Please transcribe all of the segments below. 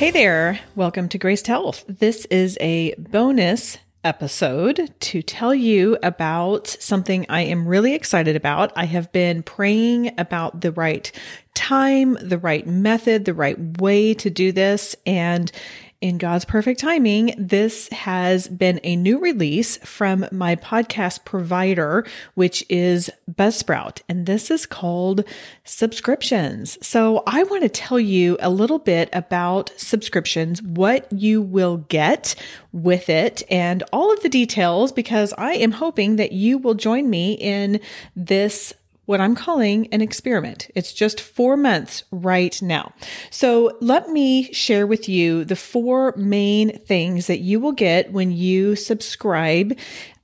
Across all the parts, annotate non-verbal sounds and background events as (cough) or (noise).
Hey there. Welcome to Graced Health. This is a bonus episode to tell you about something I am really excited about. I have been praying about the right time, the right method, the right way to do this. And in God's perfect timing, this has been a new release from my podcast provider, which is Buzzsprout. And this is called subscriptions. So I want to tell you a little bit about subscriptions, what you will get with it, and all of the details, because I am hoping that you will join me in this what I'm calling an experiment. It's just four months right now. So let me share with you the four main things that you will get when you subscribe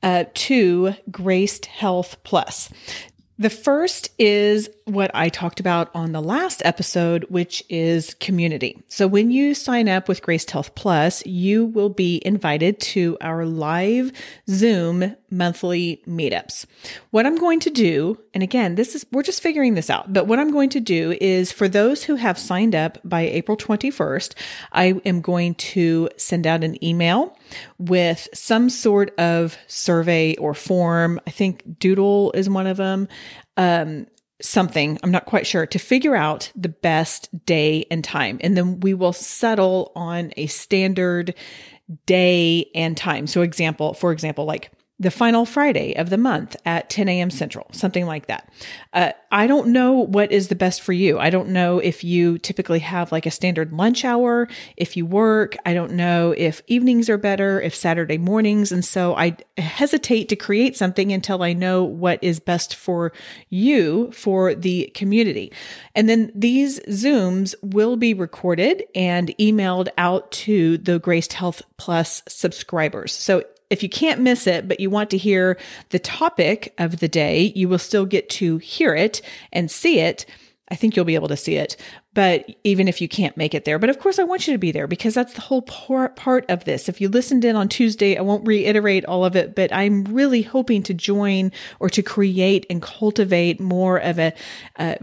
uh, to Graced Health Plus. The first is what I talked about on the last episode, which is community. So when you sign up with Graced Health Plus, you will be invited to our live Zoom monthly meetups. What I'm going to do, and again, this is, we're just figuring this out, but what I'm going to do is for those who have signed up by April 21st, I am going to send out an email with some sort of survey or form. I think Doodle is one of them. Um, something, I'm not quite sure, to figure out the best day and time. And then we will settle on a standard day and time. So example, for example, like the final Friday of the month at 10 a.m. Central, something like that. Uh, I don't know what is the best for you. I don't know if you typically have like a standard lunch hour, if you work. I don't know if evenings are better, if Saturday mornings. And so I hesitate to create something until I know what is best for you, for the community. And then these Zooms will be recorded and emailed out to the Graced Health Plus subscribers. So if you can't miss it, but you want to hear the topic of the day, you will still get to hear it and see it. I think you'll be able to see it, but even if you can't make it there. But of course, I want you to be there because that's the whole part of this. If you listened in on Tuesday, I won't reiterate all of it, but I'm really hoping to join or to create and cultivate more of a, a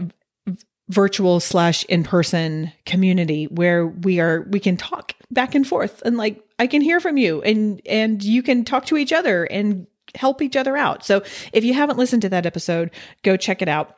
virtual slash in person community where we are we can talk back and forth and like I can hear from you and and you can talk to each other and help each other out. So if you haven't listened to that episode, go check it out.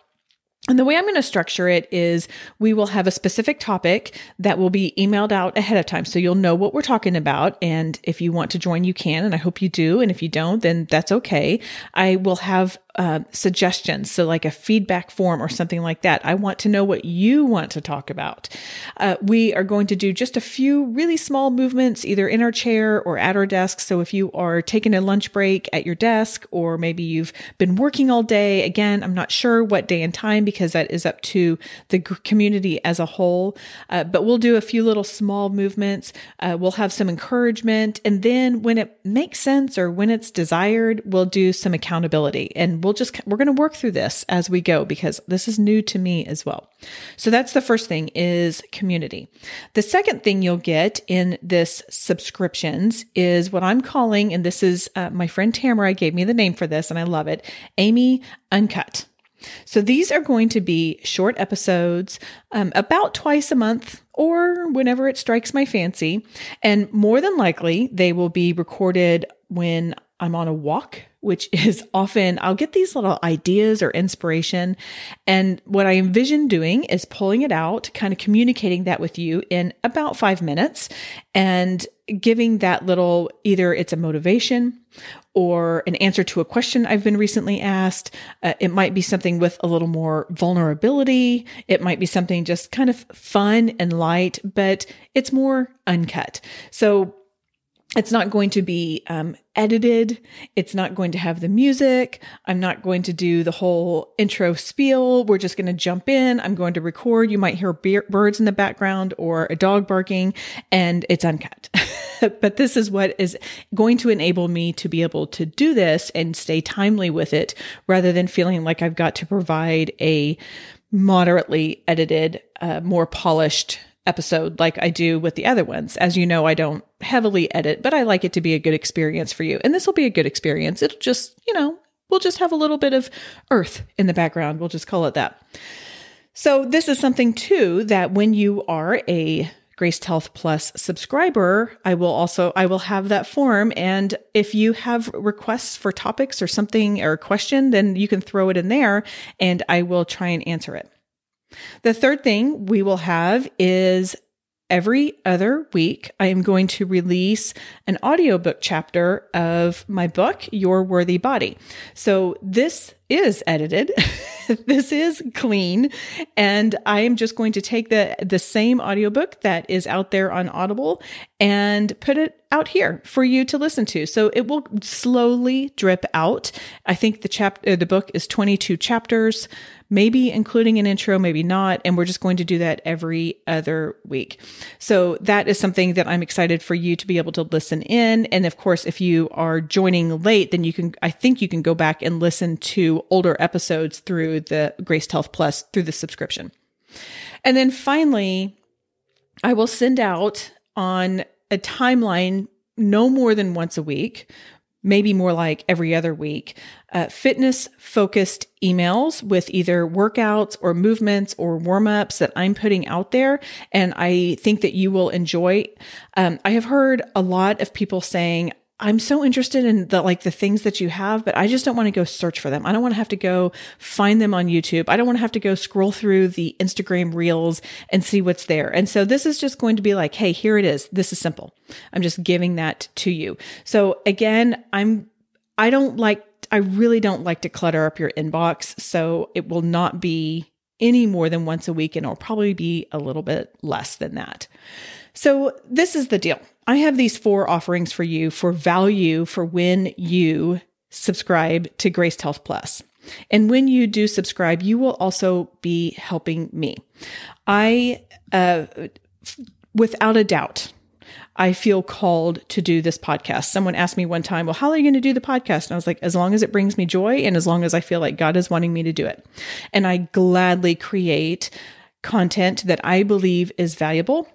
And the way I'm going to structure it is we will have a specific topic that will be emailed out ahead of time. So you'll know what we're talking about. And if you want to join, you can. And I hope you do. And if you don't, then that's okay. I will have uh, suggestions. So, like a feedback form or something like that. I want to know what you want to talk about. Uh, we are going to do just a few really small movements, either in our chair or at our desk. So, if you are taking a lunch break at your desk, or maybe you've been working all day, again, I'm not sure what day and time because that is up to the community as a whole. Uh, but we'll do a few little small movements. Uh, we'll have some encouragement. And then when it makes sense or when it's desired, we'll do some accountability and we'll just, we're going to work through this as we go because this is new to me as well. So that's the first thing is community. The second thing you'll get in this subscriptions is what I'm calling, and this is uh, my friend Tamara gave me the name for this and I love it, Amy Uncut. So these are going to be short episodes, um, about twice a month or whenever it strikes my fancy. And more than likely, they will be recorded when I'm on a walk, which is often I'll get these little ideas or inspiration. And what I envision doing is pulling it out, kind of communicating that with you in about five minutes and giving that little either it's a motivation or an answer to a question I've been recently asked. Uh, it might be something with a little more vulnerability. It might be something just kind of fun and light, but it's more uncut. So it's not going to be um, edited. It's not going to have the music. I'm not going to do the whole intro spiel. We're just going to jump in. I'm going to record. You might hear be- birds in the background or a dog barking, and it's uncut. (laughs) but this is what is going to enable me to be able to do this and stay timely with it rather than feeling like I've got to provide a moderately edited, uh, more polished episode like I do with the other ones. As you know, I don't heavily edit, but I like it to be a good experience for you. And this will be a good experience. It'll just, you know, we'll just have a little bit of earth in the background. We'll just call it that. So, this is something too that when you are a Graced Health Plus subscriber, I will also I will have that form and if you have requests for topics or something or a question, then you can throw it in there and I will try and answer it. The third thing we will have is every other week, I am going to release an audiobook chapter of my book, Your Worthy Body. So this is edited. (laughs) this is clean. And I am just going to take the, the same audiobook that is out there on Audible and put it out here for you to listen to. So it will slowly drip out. I think the chapter, uh, the book is 22 chapters maybe including an intro, maybe not. And we're just going to do that every other week. So that is something that I'm excited for you to be able to listen in. And of course, if you are joining late, then you can, I think you can go back and listen older episodes through the Graced Health Plus through the subscription. And then finally, I will send out on a timeline no more than once a week maybe more like every other week, uh, fitness focused emails with either workouts or movements or warm ups that I'm putting out there. And I think that you will enjoy. Um, I have heard a lot of people saying, I'm so interested in the like the things that you have, but I just don't want to go search for them. I don't want to have to go find them on YouTube. I don't want to have to go scroll through the Instagram reels and see what's there. And so this is just going to be like, hey, here it is. This is simple. I'm just giving that to you. So again, I'm I don't like I really don't like to clutter up your inbox, so it will not be any more than once a week and it'll probably be a little bit less than that. So this is the deal. I have these four offerings for you for value for when you subscribe to Graced Health Plus. And when you do subscribe, you will also be helping me. I, uh, without a doubt, I feel called to do this podcast. Someone asked me one time, Well, how are you going to do the podcast? And I was like, As long as it brings me joy and as long as I feel like God is wanting me to do it. And I gladly create content that I believe is valuable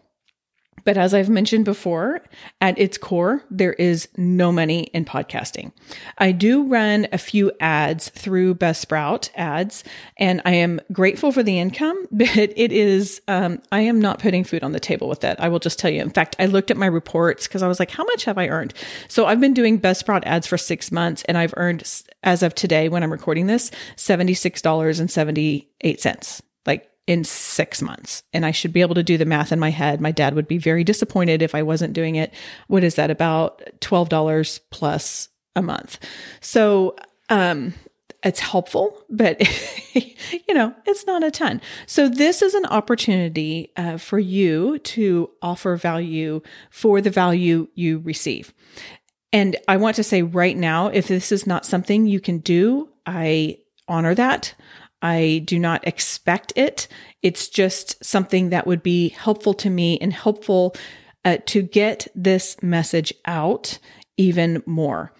but as I've mentioned before, at its core, there is no money in podcasting. I do run a few ads through Buzzsprout ads, and I am grateful for the income, (laughs) but it is, um, I am not putting food on the table with that. I will just tell you. In fact, I looked at my reports because I was like, how much have I earned? So I've been doing Buzzsprout ads for six months, and I've earned, as of today, when I'm recording this, $76.78. Like in six months. And I should be able to do the math in my head. My dad would be very disappointed if I wasn't doing it. What is that? About $12 plus a month. So, um, it's helpful, but (laughs) you know, it's not a ton. So this is an opportunity uh, for you to offer value for the value you receive. And I want to say right now, if this is not something you can do, I honor that. I do not expect it. It's just something that would be helpful to me and helpful uh, to get this message out even more.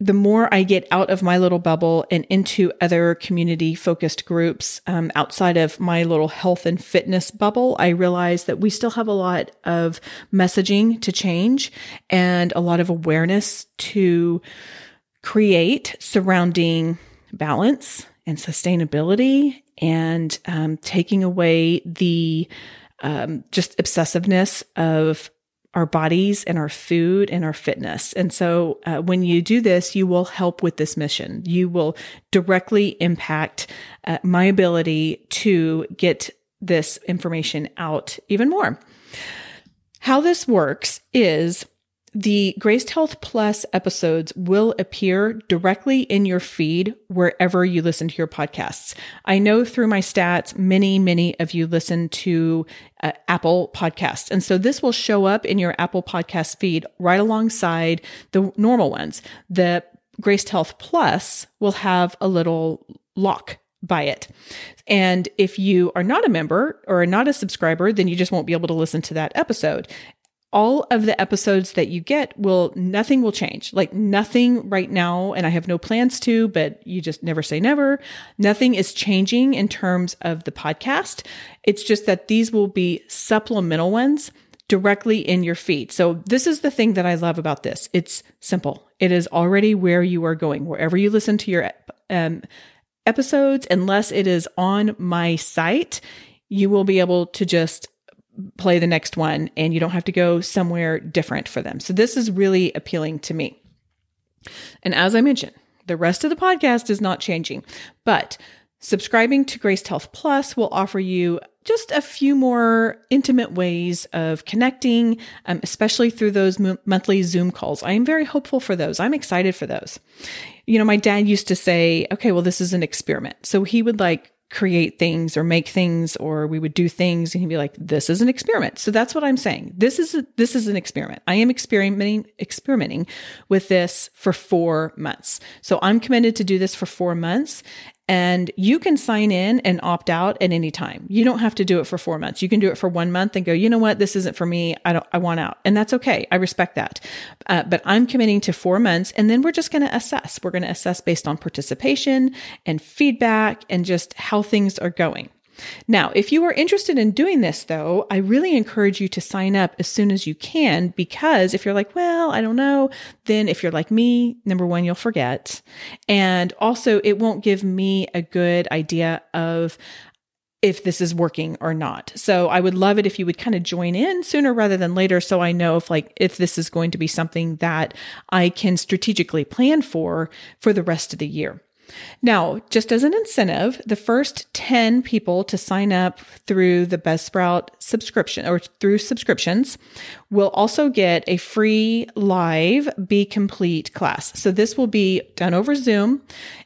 The more I get out of my little bubble and into other community focused groups um, outside of my little health and fitness bubble, I realize that we still have a lot of messaging to change and a lot of awareness to create surrounding balance and sustainability and um, taking away the um, just obsessiveness of our bodies and our food and our fitness. And so uh, when you do this, you will help with this mission. You will directly impact uh, my ability to get this information out even more. How this works is the Graced Health Plus episodes will appear directly in your feed wherever you listen to your podcasts. I know through my stats, many, many of you listen to uh, Apple Podcasts. And so this will show up in your Apple Podcast feed right alongside the normal ones. The Graced Health Plus will have a little lock by it. And if you are not a member or not a subscriber, then you just won't be able to listen to that episode all of the episodes that you get will nothing will change. Like nothing right now and i have no plans to but you just never say never. Nothing is changing in terms of the podcast. It's just that these will be supplemental ones directly in your feed. So this is the thing that i love about this. It's simple. It is already where you are going wherever you listen to your um, episodes unless it is on my site you will be able to just play the next one and you don't have to go somewhere different for them. So this is really appealing to me. And as I mentioned, the rest of the podcast is not changing, but subscribing to Graced Health Plus will offer you just a few more intimate ways of connecting, um, especially through those m- monthly Zoom calls. I am very hopeful for those. I'm excited for those. You know, my dad used to say, okay, well, this is an experiment. So he would like create things or make things or we would do things and he'd be like this is an experiment. So that's what i'm saying. This is a, this is an experiment. I am experimenting experimenting with this for 4 months. So i'm committed to do this for 4 months and you can sign in and opt out at any time. You don't have to do it for four months. You can do it for one month and go, you know what? This isn't for me. I don't, I want out. And that's okay. I respect that. Uh, but I'm committing to four months and then we're just going to assess. We're going to assess based on participation and feedback and just how things are going. Now, if you are interested in doing this, though, I really encourage you to sign up as soon as you can because if you're like, well, I don't know, then if you're like me, number one, you'll forget. And also, it won't give me a good idea of if this is working or not. So I would love it if you would kind of join in sooner rather than later so I know if like if this is going to be something that I can strategically plan for for the rest of the year. Now, just as an incentive, the first 10 people to sign up through the Buzzsprout subscription or through subscriptions will also get a free live B.COMPLETE class. So this will be done over Zoom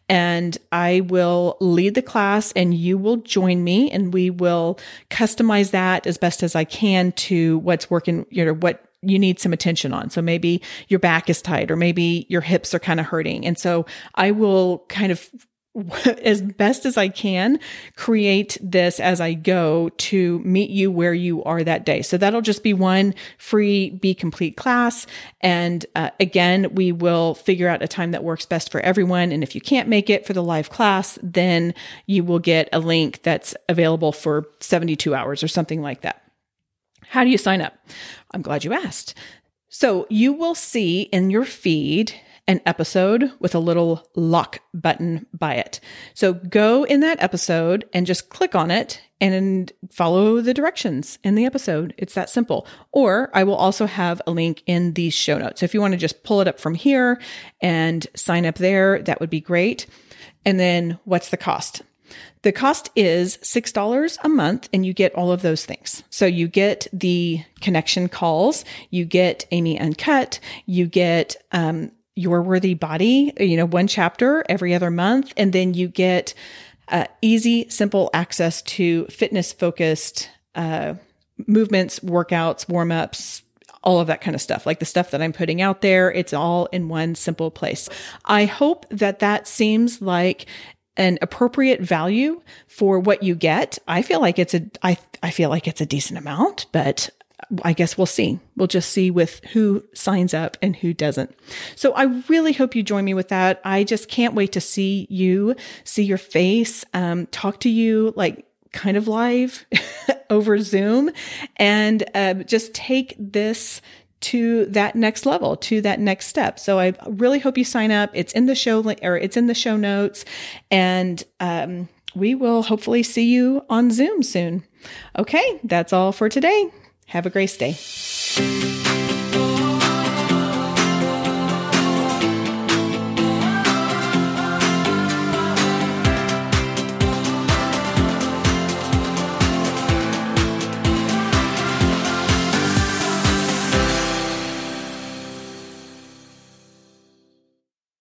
and I will lead the class and you will join me and we will customize that as best as I can to what's working, you know, what you need some attention on. So maybe your back is tight or maybe your hips are kind of hurting. And so I will kind of (laughs) as best as I can create this as I go to meet you where you are that day. So that'll just be one free B.COMPLETE class. And uh, again, we will figure out a time that works best for everyone. And if you can't make it for the live class, then you will get a link that's available for 72 hours or something like that. How do you sign up? I'm glad you asked. So you will see in your feed an episode with a little lock button by it. So go in that episode and just click on it and follow the directions in the episode. It's that simple. Or I will also have a link in these show notes. So if you want to just pull it up from here and sign up there, that would be great. And then what's the cost? The cost is $6 a month and you get all of those things. So you get the connection calls, you get Amy Uncut, you get, um, your worthy body, you know, one chapter every other month. And then you get, uh, easy, simple access to fitness focused, uh, movements, workouts, warm ups, all of that kind of stuff, like the stuff that I'm putting out there. It's all in one simple place. I hope that that seems like an appropriate value for what you get. I feel like it's a I I feel like it's a decent amount, but I guess we'll see. We'll just see with who signs up and who doesn't. So I really hope you join me with that. I just can't wait to see you, see your face, um, talk to you like kind of live (laughs) over Zoom and uh, just take this to that next level, to that next step. So I really hope you sign up. It's in the show or it's in the show notes, and um, we will hopefully see you on Zoom soon. Okay, that's all for today. Have a great day.